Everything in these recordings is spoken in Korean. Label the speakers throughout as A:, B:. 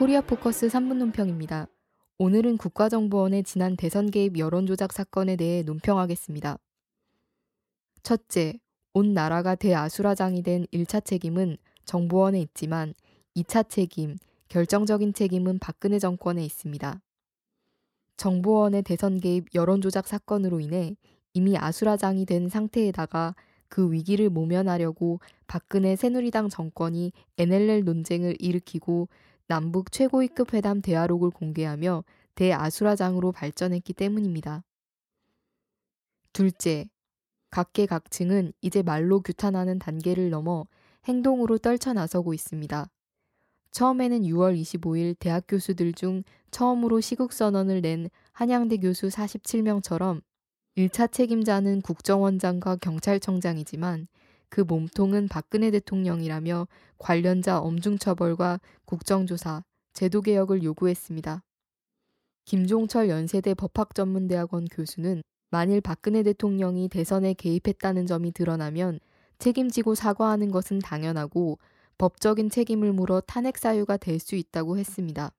A: 코리아 포커스 3분 논평입니다. 오늘은 국가정보원의 지난 대선 개입 여론조작 사건에 대해 논평하겠습니다. 첫째, 온 나라가 대아수라장이 된 1차 책임은 정보원에 있지만 2차 책임, 결정적인 책임은 박근혜 정권에 있습니다. 정보원의 대선 개입 여론조작 사건으로 인해 이미 아수라장이 된 상태에다가 그 위기를 모면하려고 박근혜 새누리당 정권이 NLL 논쟁을 일으키고 남북 최고위급 회담 대화록을 공개하며 대아수라장으로 발전했기 때문입니다. 둘째, 각계각층은 이제 말로 규탄하는 단계를 넘어 행동으로 떨쳐나서고 있습니다. 처음에는 6월 25일 대학 교수들 중 처음으로 시국선언을 낸 한양대 교수 47명처럼 1차 책임자는 국정원장과 경찰청장이지만 그 몸통은 박근혜 대통령이라며 관련자 엄중처벌과 국정조사, 제도개혁을 요구했습니다. 김종철 연세대 법학전문대학원 교수는 만일 박근혜 대통령이 대선에 개입했다는 점이 드러나면 책임지고 사과하는 것은 당연하고 법적인 책임을 물어 탄핵 사유가 될 수 있다고 했습니다.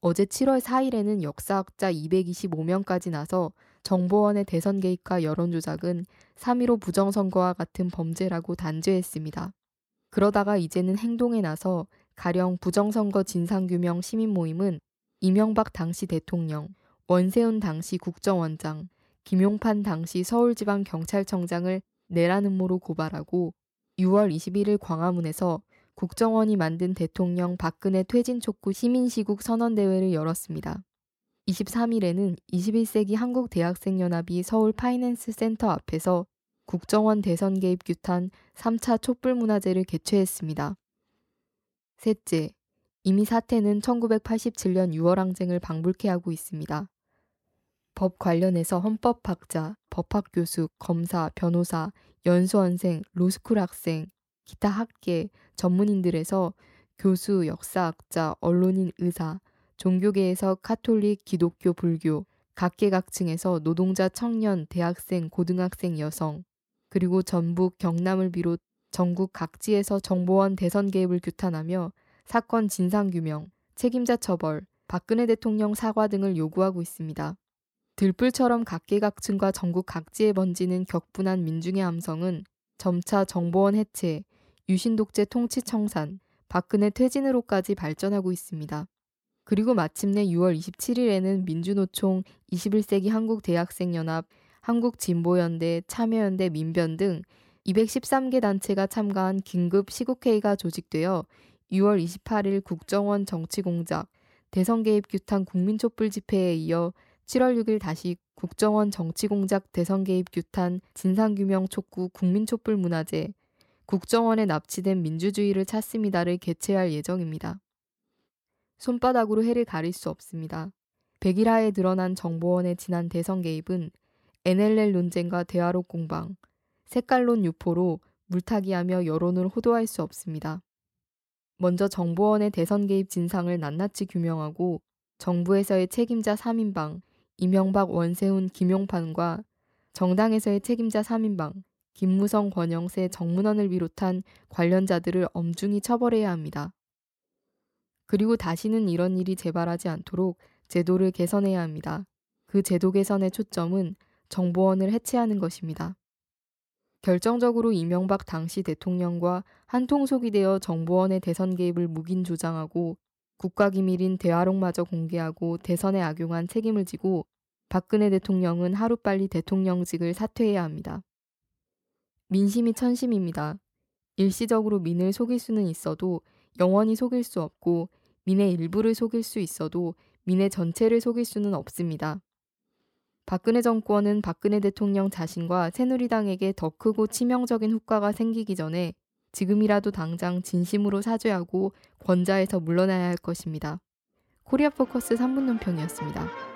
A: 어제 7월 4일에는 역사학자 225명까지 나서 정보원의 대선 개입과 여론 조작은 3.15 부정선거와 같은 범죄라고 단죄했습니다. 그러다가 이제는 행동에 나서 가령 부정선거 진상규명 시민 모임은 이명박 당시 대통령, 원세훈 당시 국정원장, 김용판 당시 서울지방경찰청장을 내란 음모로 고발하고 6월 21일 광화문에서 국정원이 만든 대통령 박근혜 퇴진 촉구 시민시국 선언대회를 열었습니다. 23일에는 21세기 한국대학생연합이 서울 파이낸스 센터 앞에서 국정원 대선 개입 규탄 3차 촛불문화제를 개최했습니다. 셋째, 이미 사태는 1987년 6월 항쟁을 방불케 하고 있습니다. 법 관련해서 헌법 학자, 법학 교수, 검사, 변호사, 연수원생, 로스쿨 학생, 기타 학계, 전문인들에서 교수, 역사학자, 언론인, 의사, 종교계에서 카톨릭, 기독교, 불교, 각계각층에서 노동자, 청년, 대학생, 고등학생, 여성, 그리고 전북, 경남을 비롯 전국 각지에서 정보원 대선 개입을 규탄하며 사건 진상규명, 책임자 처벌, 박근혜 대통령 사과 등을 요구하고 있습니다. 들불처럼 각계각층과 전국 각지에 번지는 격분한 민중의 함성은 점차 정보원 해체, 유신독재 통치 청산, 박근혜 퇴진으로까지 발전하고 있습니다. 그리고 마침내 6월 27일에는 민주노총 21세기 한국대학생연합, 한국진보연대, 참여연대, 민변 등 213개 단체가 참가한 긴급 시국회의가 조직되어 6월 28일 국정원 정치공작, 대선 개입 규탄 국민촛불 집회에 이어 7월 6일 다시 국정원 정치공작 대선 개입 규탄 진상규명 촉구 국민촛불 문화제, 국정원에 납치된 민주주의를 찾습니다를 개최할 예정입니다. 손바닥으로 해를 가릴 수 없습니다. 백일하에 드러난 정보원의 지난 대선 개입은 NLL 논쟁과 대화록 공방, 색깔론 유포로 물타기하며 여론을 호도할 수 없습니다. 먼저 정보원의 대선 개입 진상을 낱낱이 규명하고 정부에서의 책임자 3인방, 이명박, 원세훈, 김용판과 정당에서의 책임자 3인방, 김무성, 권영세, 정문원을 비롯한 관련자들을 엄중히 처벌해야 합니다. 그리고 다시는 이런 일이 재발하지 않도록 제도를 개선해야 합니다. 그 제도 개선의 초점은 정보원을 해체하는 것입니다. 결정적으로 이명박 당시 대통령과 한통속이 되어 정보원의 대선 개입을 묵인 조장하고 국가기밀인 대화록마저 공개하고 대선에 악용한 책임을 지고 박근혜 대통령은 하루빨리 대통령직을 사퇴해야 합니다. 민심이 천심입니다. 일시적으로 민을 속일 수는 있어도 영원히 속일 수 없고 민의 일부를 속일 수 있어도 민의 전체를 속일 수는 없습니다. 박근혜 정권은 박근혜 대통령 자신과 새누리당에게 더 크고 치명적인 후과가 생기기 전에 지금이라도 당장 진심으로 사죄하고 권좌에서 물러나야 할 것입니다. 코리아 포커스 3분 논평이었습니다.